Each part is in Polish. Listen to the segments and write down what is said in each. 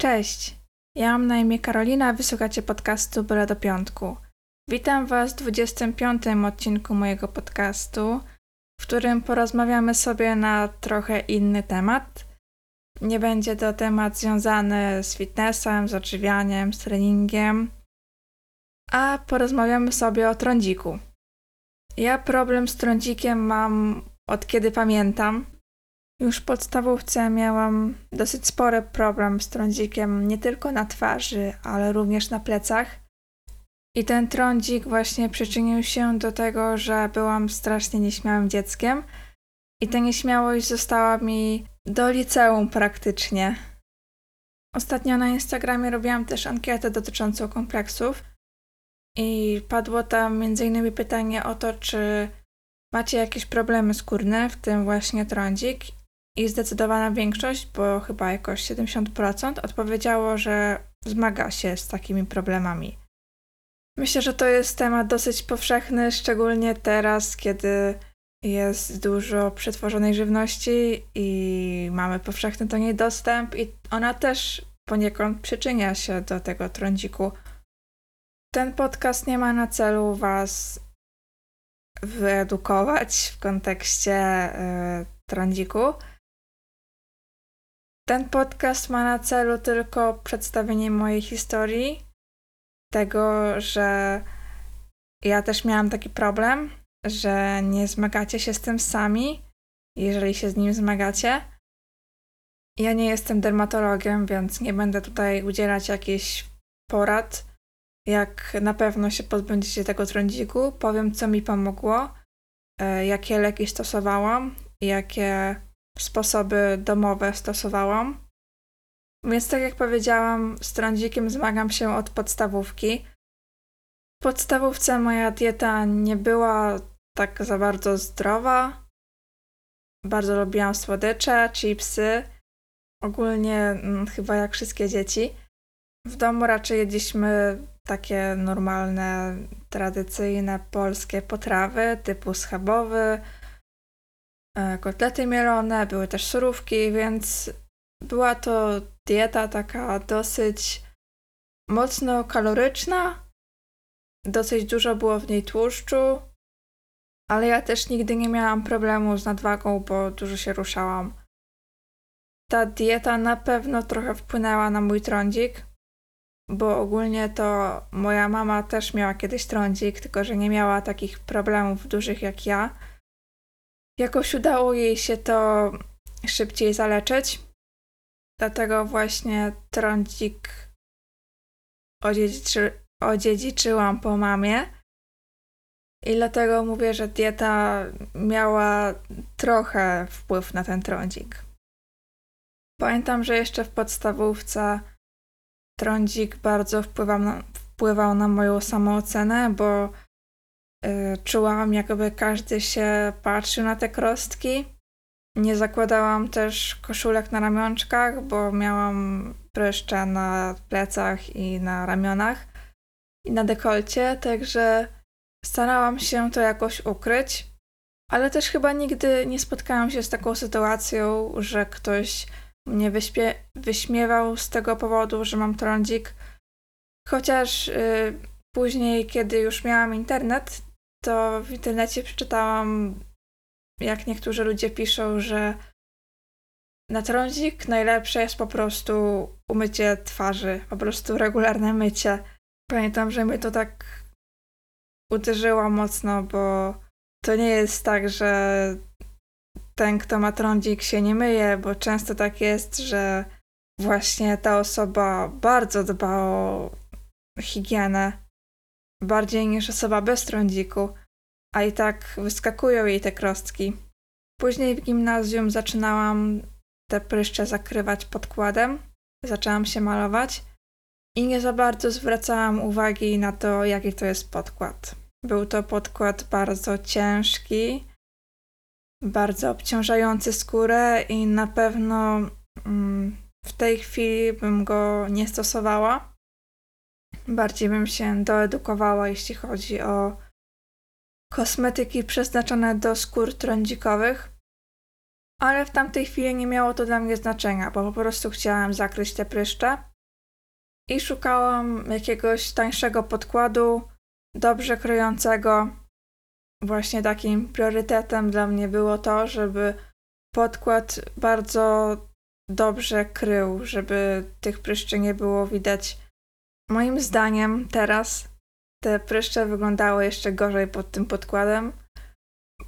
Cześć, ja mam na imię Karolina, wysłuchacie podcastu Byle do Piątku. Witam Was w 25. odcinku mojego podcastu, w którym porozmawiamy sobie na trochę inny temat. Nie będzie to temat związany z fitnessem, z odżywianiem, z treningiem, a porozmawiamy sobie o trądziku. Ja problem z trądzikiem mam od kiedy pamiętam. Już w podstawówce miałam dosyć spory problem z trądzikiem, nie tylko na twarzy, ale również na plecach. I ten trądzik właśnie przyczynił się do tego, że byłam strasznie nieśmiałym dzieckiem. I ta nieśmiałość została mi do liceum praktycznie. Ostatnio na Instagramie robiłam też ankietę dotyczącą kompleksów i padło tam m.in. pytanie o to, czy macie jakieś problemy skórne, w tym właśnie trądzik. I zdecydowana większość, bo chyba jakoś 70%, odpowiedziało, że zmaga się z takimi problemami. Myślę, że to jest temat dosyć powszechny, szczególnie teraz, kiedy jest dużo przetworzonej żywności i mamy powszechny do niej dostęp, i ona też poniekąd przyczynia się do tego trądziku. Ten podcast nie ma na celu Was wyedukować w kontekście y, trądziku. Ten podcast ma na celu tylko przedstawienie mojej historii, tego, że ja też miałam taki problem, że nie zmagacie się z tym sami, jeżeli się z nim zmagacie. Ja nie jestem dermatologiem, więc nie będę tutaj udzielać jakichś porad, jak na pewno się pozbędziecie tego trądziku. Powiem, co mi pomogło, e, jakie leki stosowałam, jakie sposoby domowe stosowałam. Więc tak jak powiedziałam, z trądzikiem zmagam się od podstawówki. W podstawówce moja dieta nie była tak za bardzo zdrowa. Bardzo lubiłam słodycze, chipsy. Ogólnie mm, chyba jak wszystkie dzieci. W domu raczej jedliśmy takie normalne, tradycyjne polskie potrawy typu schabowy, kotlety mielone, były też surówki, więc była to dieta taka dosyć mocno kaloryczna. Dosyć dużo było w niej tłuszczu, ale ja też nigdy nie miałam problemu z nadwagą, bo dużo się ruszałam. Ta dieta na pewno trochę wpłynęła na mój trądzik, bo ogólnie to moja mama też miała kiedyś trądzik, tylko że nie miała takich problemów dużych jak ja. Jakoś udało jej się to szybciej zaleczyć. Dlatego właśnie trądzik odziedziczy, odziedziczyłam po mamie. I dlatego mówię, że dieta miała trochę wpływ na ten trądzik. Pamiętam, że jeszcze w podstawówce trądzik bardzo wpływał na, wpływał na moją samoocenę, bo czułam, jakby każdy się patrzył na te krostki. Nie zakładałam też koszulek na ramionczkach, bo miałam pryszcze na plecach i na ramionach i na dekolcie, także starałam się to jakoś ukryć. Ale też chyba nigdy nie spotkałam się z taką sytuacją, że ktoś mnie wyśmiewał z tego powodu, że mam trądzik. Chociaż y, później, kiedy już miałam internet, to w internecie przeczytałam, jak niektórzy ludzie piszą, że na trądzik najlepsze jest po prostu umycie twarzy, po prostu regularne mycie. Pamiętam, że mnie to tak uderzyło mocno, bo to nie jest tak, że ten, kto ma trądzik, się nie myje, bo często tak jest, że właśnie ta osoba bardzo dba o higienę, bardziej niż osoba bez trądziku, a i tak wyskakują jej te krostki. Później w gimnazjum zaczynałam te pryszcze zakrywać podkładem, zaczęłam się malować i nie za bardzo zwracałam uwagi na to, jaki to jest podkład. Był to podkład bardzo ciężki, bardzo obciążający skórę i na pewno mm, w tej chwili bym go nie stosowała. Bardziej bym się doedukowała, jeśli chodzi o kosmetyki przeznaczone do skór trądzikowych. Ale w tamtej chwili nie miało to dla mnie znaczenia, bo po prostu chciałam zakryć te pryszcze i szukałam jakiegoś tańszego podkładu, dobrze kryjącego. Właśnie takim priorytetem dla mnie było to, żeby podkład bardzo dobrze krył, żeby tych pryszczy nie było widać. Moim zdaniem teraz te pryszcze wyglądały jeszcze gorzej pod tym podkładem,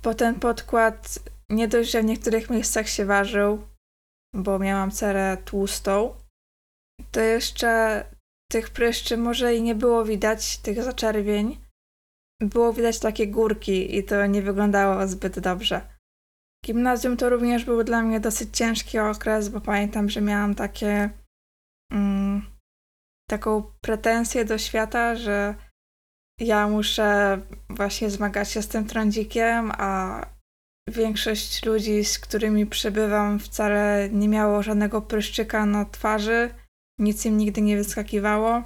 bo ten podkład nie dość, że w niektórych miejscach się ważył, bo miałam cerę tłustą, to jeszcze tych pryszczy może i nie było widać, tych zaczerwień. Było widać takie górki i to nie wyglądało zbyt dobrze. Gimnazjum to również był dla mnie dosyć ciężki okres, bo pamiętam, że miałam takie mm, taką pretensję do świata, że ja muszę właśnie zmagać się z tym trądzikiem, a większość ludzi, z którymi przebywam, wcale nie miało żadnego pryszczyka na twarzy, nic im nigdy nie wyskakiwało.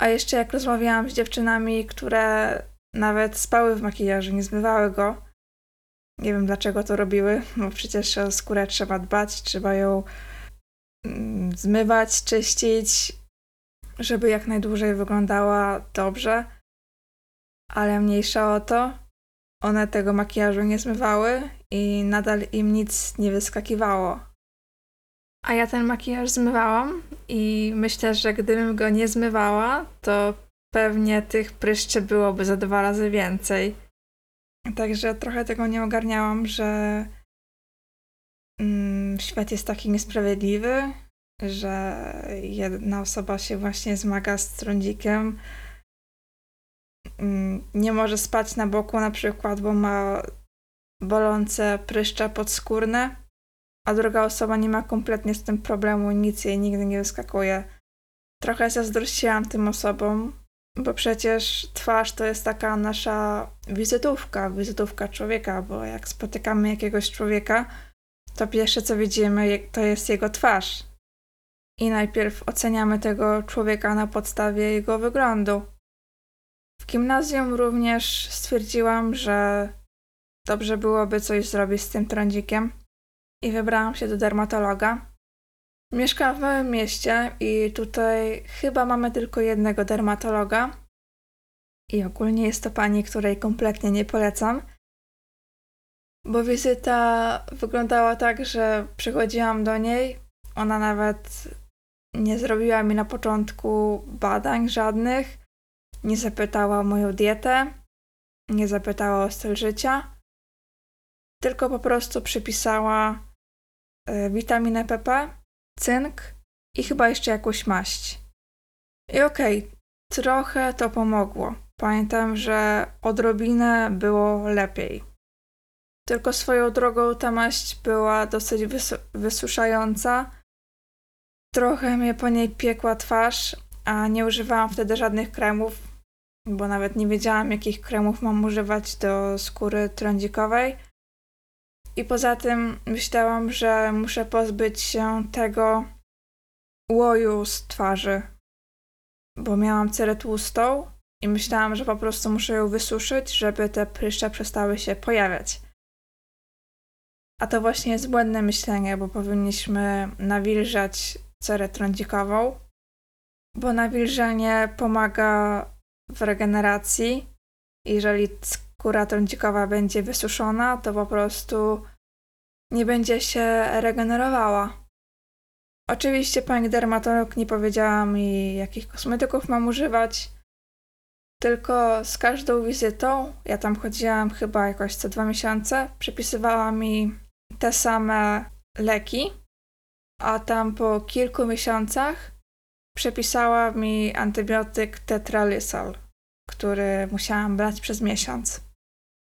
A jeszcze jak rozmawiałam z dziewczynami, które nawet spały w makijażu, nie zmywały go, nie wiem dlaczego to robiły, bo przecież o skórę trzeba dbać, trzeba ją mm, zmywać, czyścić, żeby jak najdłużej wyglądała dobrze. Ale mniejsza o to, one tego makijażu nie zmywały i nadal im nic nie wyskakiwało. A ja ten makijaż zmywałam i myślę, że gdybym go nie zmywała, to pewnie tych pryszczy byłoby za dwa razy więcej. Także trochę tego nie ogarniałam, że mm, świat jest taki niesprawiedliwy, że jedna osoba się właśnie zmaga z trądzikiem, mm, nie może spać na boku na przykład, bo ma bolące pryszcze podskórne, a druga osoba nie ma kompletnie z tym problemu, nic jej nigdy nie wyskakuje. Trochę zazdrościłam tym osobom, bo przecież twarz to jest taka nasza wizytówka, wizytówka człowieka, bo jak spotykamy jakiegoś człowieka, to pierwsze co widzimy to jest jego twarz. I najpierw oceniamy tego człowieka na podstawie jego wyglądu. W gimnazjum również stwierdziłam, że dobrze byłoby coś zrobić z tym trądzikiem i wybrałam się do dermatologa. Mieszkam w małym mieście i tutaj chyba mamy tylko jednego dermatologa. I ogólnie jest to pani, której kompletnie nie polecam. Bo wizyta wyglądała tak, że przychodziłam do niej. Ona nawet nie zrobiła mi na początku badań żadnych. Nie zapytała o moją dietę. Nie zapytała o styl życia. Tylko po prostu przypisała y, witaminę PP cynk i chyba jeszcze jakąś maść. I okej, okay, trochę to pomogło. Pamiętam, że odrobinę było lepiej. Tylko swoją drogą ta maść była dosyć wys wysuszająca. Trochę mnie po niej piekła twarz, a nie używałam wtedy żadnych kremów, bo nawet nie wiedziałam, jakich kremów mam używać do skóry trądzikowej. I poza tym myślałam, że muszę pozbyć się tego łoju z twarzy, bo miałam cerę tłustą i myślałam, że po prostu muszę ją wysuszyć, żeby te pryszcze przestały się pojawiać. A to właśnie jest błędne myślenie, bo powinniśmy nawilżać cerę trądzikową, bo nawilżenie pomaga w regeneracji. Jeżeli skóra trądzikowa będzie wysuszona, to po prostu nie będzie się regenerowała. Oczywiście pani dermatolog nie powiedziała mi, jakich kosmetyków mam używać, tylko z każdą wizytą, ja tam chodziłam chyba jakoś co dwa miesiące, przepisywała mi te same leki, a tam po kilku miesiącach przepisała mi antybiotyk tetralysal, który musiałam brać przez miesiąc.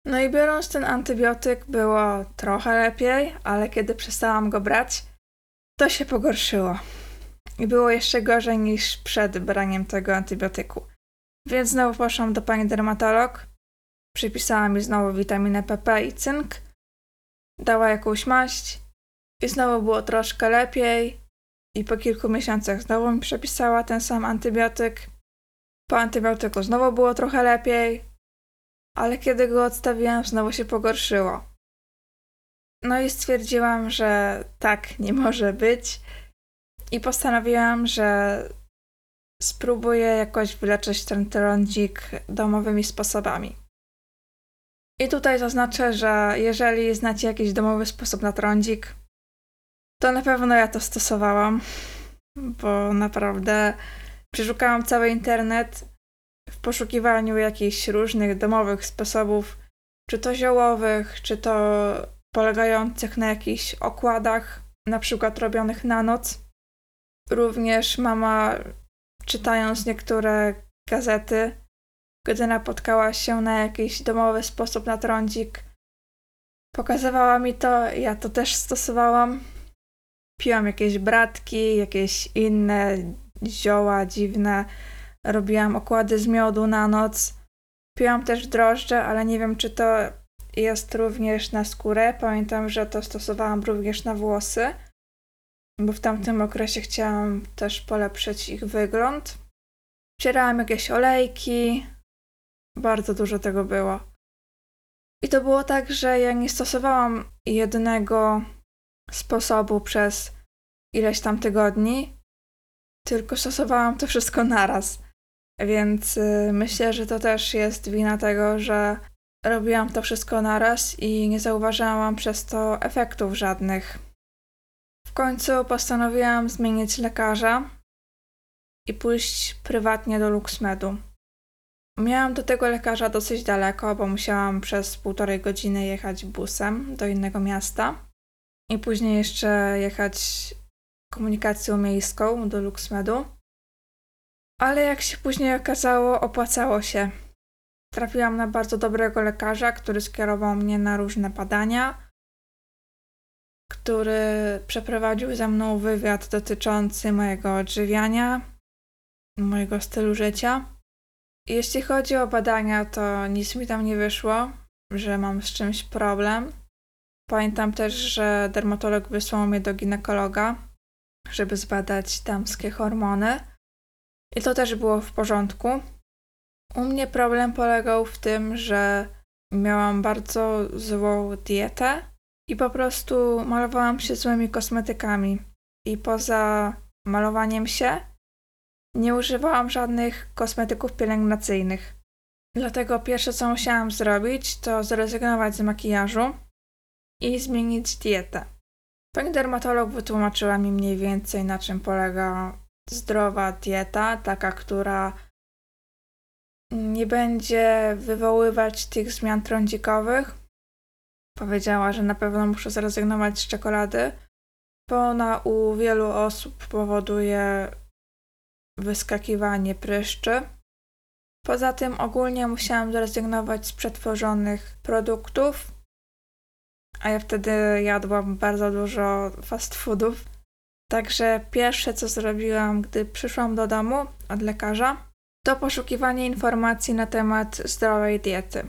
No i biorąc ten antybiotyk było trochę lepiej, ale kiedy przestałam go brać, to się pogorszyło. I było jeszcze gorzej niż przed braniem tego antybiotyku. Więc znowu poszłam do pani dermatolog. Przypisała mi znowu witaminę PP i cynk. Dała jakąś maść. I znowu było troszkę lepiej. I po kilku miesiącach znowu mi przepisała ten sam antybiotyk. Po antybiotyku znowu było trochę lepiej ale kiedy go odstawiłam, znowu się pogorszyło. No i stwierdziłam, że tak nie może być. I postanowiłam, że spróbuję jakoś wyleczyć ten trądzik domowymi sposobami. I tutaj zaznaczę, że jeżeli znacie jakiś domowy sposób na trądzik, to na pewno ja to stosowałam, bo naprawdę przeszukałam cały internet w poszukiwaniu jakichś różnych domowych sposobów, czy to ziołowych, czy to polegających na jakichś okładach, na przykład robionych na noc. Również mama, czytając niektóre gazety, gdy napotkała się na jakiś domowy sposób na trądzik, pokazywała mi to, ja to też stosowałam. Piłam jakieś bratki, jakieś inne zioła dziwne, robiłam okłady z miodu na noc. Piłam też drożdże, ale nie wiem, czy to jest również na skórę. Pamiętam, że to stosowałam również na włosy, bo w tamtym okresie chciałam też polepszyć ich wygląd. Wcierałam jakieś olejki, bardzo dużo tego było. I to było tak, że ja nie stosowałam jednego sposobu przez ileś tam tygodni, tylko stosowałam to wszystko naraz. Więc y, myślę, że to też jest wina tego, że robiłam to wszystko naraz i nie zauważałam przez to efektów żadnych. W końcu postanowiłam zmienić lekarza i pójść prywatnie do LuxMedu. Miałam do tego lekarza dosyć daleko, bo musiałam przez półtorej godziny jechać busem do innego miasta i później jeszcze jechać komunikacją miejską do LuxMedu. Ale jak się później okazało, opłacało się. Trafiłam na bardzo dobrego lekarza, który skierował mnie na różne badania, który przeprowadził ze mną wywiad dotyczący mojego odżywiania, mojego stylu życia. Jeśli chodzi o badania, to nic mi tam nie wyszło, że mam z czymś problem. Pamiętam też, że dermatolog wysłał mnie do ginekologa, żeby zbadać damskie hormony. I to też było w porządku. U mnie problem polegał w tym, że miałam bardzo złą dietę i po prostu malowałam się złymi kosmetykami. I poza malowaniem się nie używałam żadnych kosmetyków pielęgnacyjnych. Dlatego pierwsze co musiałam zrobić, to zrezygnować z makijażu i zmienić dietę. Pani dermatolog wytłumaczyła mi mniej więcej na czym polega zdrowa dieta, taka, która nie będzie wywoływać tych zmian trądzikowych. Powiedziała, że na pewno muszę zrezygnować z czekolady, bo ona u wielu osób powoduje wyskakiwanie pryszczy. Poza tym ogólnie musiałam zrezygnować z przetworzonych produktów, a ja wtedy jadłam bardzo dużo fast foodów. Także pierwsze co zrobiłam, gdy przyszłam do domu od lekarza, to poszukiwanie informacji na temat zdrowej diety.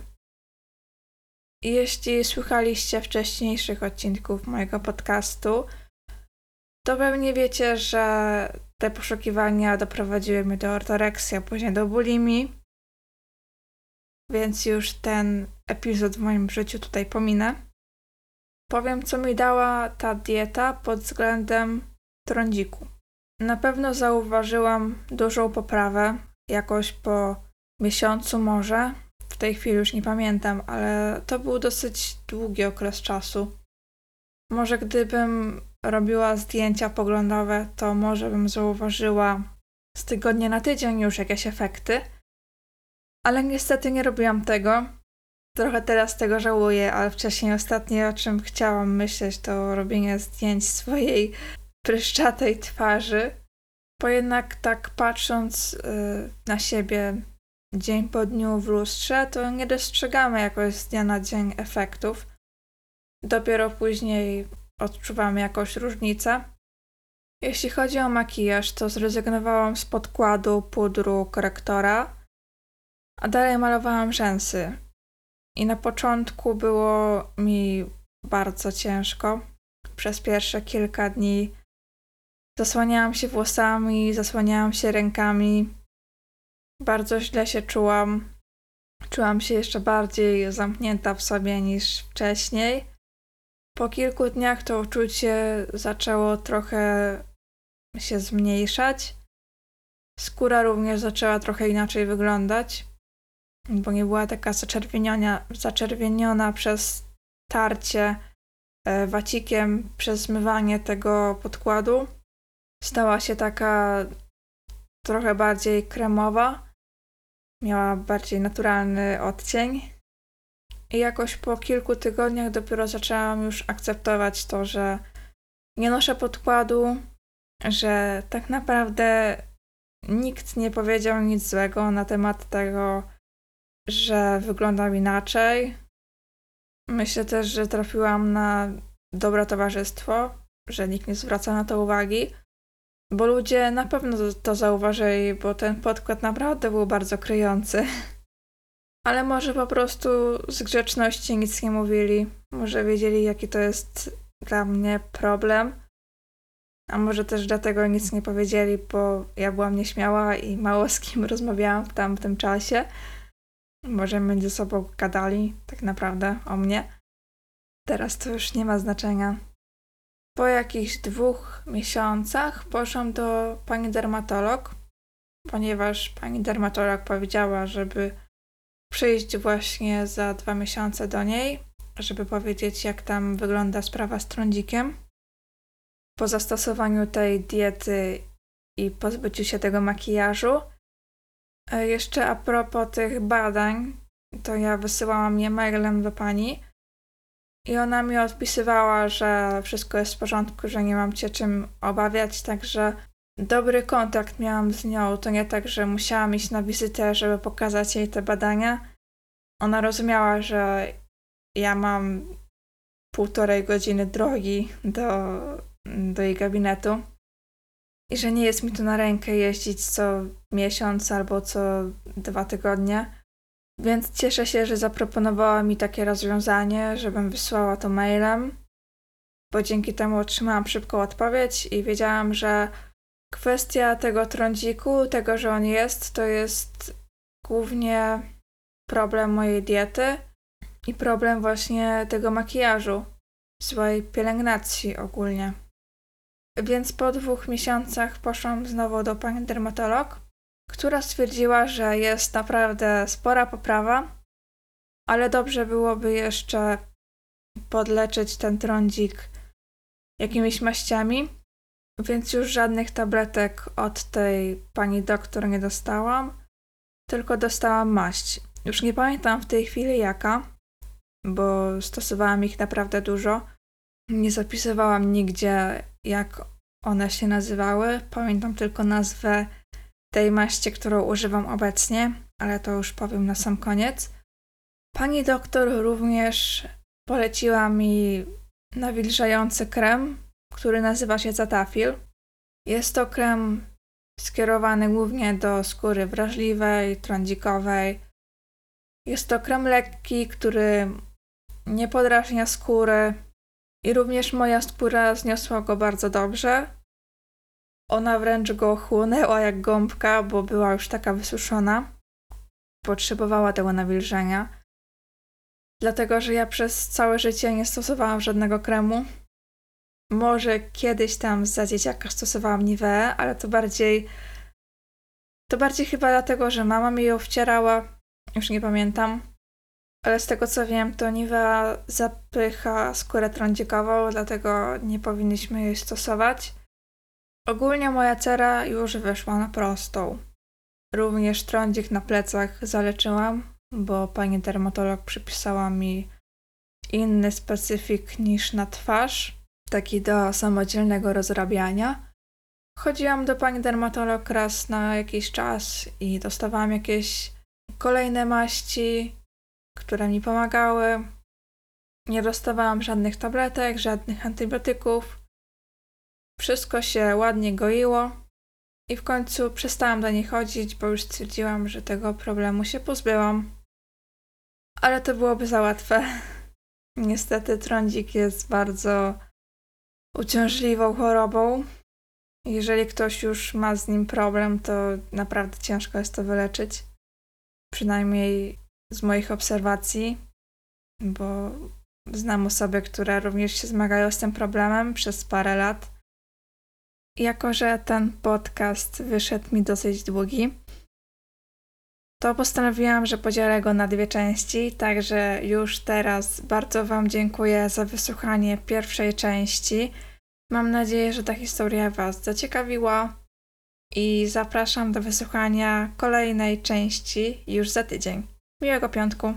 Jeśli słuchaliście wcześniejszych odcinków mojego podcastu, to pewnie wiecie, że te poszukiwania doprowadziły mnie do ortoreksji, a później do bulimii. Więc już ten epizod w moim życiu tutaj pominę. Powiem, co mi dała ta dieta pod względem trądziku. Na pewno zauważyłam dużą poprawę, jakoś po miesiącu może. W tej chwili już nie pamiętam, ale to był dosyć długi okres czasu. Może gdybym robiła zdjęcia poglądowe, to może bym zauważyła z tygodnia na tydzień już jakieś efekty. Ale niestety nie robiłam tego. Trochę teraz tego żałuję, ale wcześniej ostatnie o czym chciałam myśleć to robienie zdjęć swojej pryszczatej twarzy. Bo jednak tak patrząc yy, na siebie dzień po dniu w lustrze, to nie dostrzegamy jakoś z dnia na dzień efektów. Dopiero później odczuwamy jakąś różnicę. Jeśli chodzi o makijaż, to zrezygnowałam z podkładu, pudru, korektora, a dalej malowałam rzęsy. I na początku było mi bardzo ciężko. Przez pierwsze kilka dni zasłaniałam się włosami, zasłaniałam się rękami. Bardzo źle się czułam. Czułam się jeszcze bardziej zamknięta w sobie niż wcześniej. Po kilku dniach to uczucie zaczęło trochę się zmniejszać. Skóra również zaczęła trochę inaczej wyglądać, bo nie była taka zaczerwieniona, zaczerwieniona przez tarcie e, wacikiem, przez zmywanie tego podkładu. Stała się taka trochę bardziej kremowa. Miała bardziej naturalny odcień. I jakoś po kilku tygodniach dopiero zaczęłam już akceptować to, że nie noszę podkładu, że tak naprawdę nikt nie powiedział nic złego na temat tego, że wyglądam inaczej. Myślę też, że trafiłam na dobre towarzystwo, że nikt nie zwraca na to uwagi, bo ludzie na pewno to zauważyli, bo ten podkład naprawdę był bardzo kryjący. Ale może po prostu z grzeczności nic nie mówili. Może wiedzieli, jaki to jest dla mnie problem. A może też dlatego nic nie powiedzieli, bo ja byłam nieśmiała i mało z kim rozmawiałam w tamtym czasie. Może między sobą gadali tak naprawdę o mnie. Teraz to już nie ma znaczenia. Po jakichś dwóch miesiącach poszłam do pani dermatolog, ponieważ pani dermatolog powiedziała, żeby przyjść właśnie za dwa miesiące do niej, żeby powiedzieć, jak tam wygląda sprawa z trądzikiem. Po zastosowaniu tej diety i pozbyciu się tego makijażu. E, jeszcze a propos tych badań, to ja wysyłałam je mailem do pani i ona mi odpisywała, że wszystko jest w porządku, że nie mam cię czym obawiać, także dobry kontakt miałam z nią. To nie tak, że musiałam iść na wizytę, żeby pokazać jej te badania. Ona rozumiała, że ja mam półtorej godziny drogi do, do jej gabinetu i że nie jest mi tu na rękę jeździć co miesiąc albo co dwa tygodnie. Więc cieszę się, że zaproponowała mi takie rozwiązanie, żebym wysłała to mailem, bo dzięki temu otrzymałam szybką odpowiedź i wiedziałam, że kwestia tego trądziku, tego, że on jest, to jest głównie problem mojej diety i problem właśnie tego makijażu, złej pielęgnacji ogólnie. Więc po dwóch miesiącach poszłam znowu do pani dermatolog która stwierdziła, że jest naprawdę spora poprawa, ale dobrze byłoby jeszcze podleczyć ten trądzik jakimiś maściami, więc już żadnych tabletek od tej pani doktor nie dostałam, tylko dostałam maść. Już nie pamiętam w tej chwili jaka, bo stosowałam ich naprawdę dużo. Nie zapisywałam nigdzie, jak one się nazywały. Pamiętam tylko nazwę tej maści, którą używam obecnie, ale to już powiem na sam koniec. Pani doktor również poleciła mi nawilżający krem, który nazywa się Zatafil. Jest to krem skierowany głównie do skóry wrażliwej, trądzikowej. Jest to krem lekki, który nie podrażnia skóry i również moja skóra zniosła go bardzo dobrze. Ona wręcz go chłonęła jak gąbka, bo była już taka wysuszona. Potrzebowała tego nawilżenia. Dlatego, że ja przez całe życie nie stosowałam żadnego kremu. Może kiedyś tam za dzieciaka stosowałam Nivea, ale to bardziej to bardziej chyba dlatego, że mama mi ją wcierała. Już nie pamiętam. Ale z tego co wiem, to Nivea zapycha skórę trądzikową, dlatego nie powinniśmy jej stosować. Ogólnie moja cera już wyszła na prostą. Również trądzik na plecach zaleczyłam, bo pani dermatolog przypisała mi inny specyfik niż na twarz, taki do samodzielnego rozrabiania. Chodziłam do pani dermatolog raz na jakiś czas i dostawałam jakieś kolejne maści, które mi pomagały. Nie dostawałam żadnych tabletek, żadnych antybiotyków. Wszystko się ładnie goiło i w końcu przestałam do niej chodzić, bo już stwierdziłam, że tego problemu się pozbyłam. Ale to byłoby za łatwe. Niestety trądzik jest bardzo uciążliwą chorobą. Jeżeli ktoś już ma z nim problem, to naprawdę ciężko jest to wyleczyć. Przynajmniej z moich obserwacji, bo znam osoby, które również się zmagają z tym problemem przez parę lat. Jako, że ten podcast wyszedł mi dosyć długi, to postanowiłam, że podzielę go na dwie części, także już teraz bardzo Wam dziękuję za wysłuchanie pierwszej części. Mam nadzieję, że ta historia Was zaciekawiła i zapraszam do wysłuchania kolejnej części już za tydzień. Miłego piątku!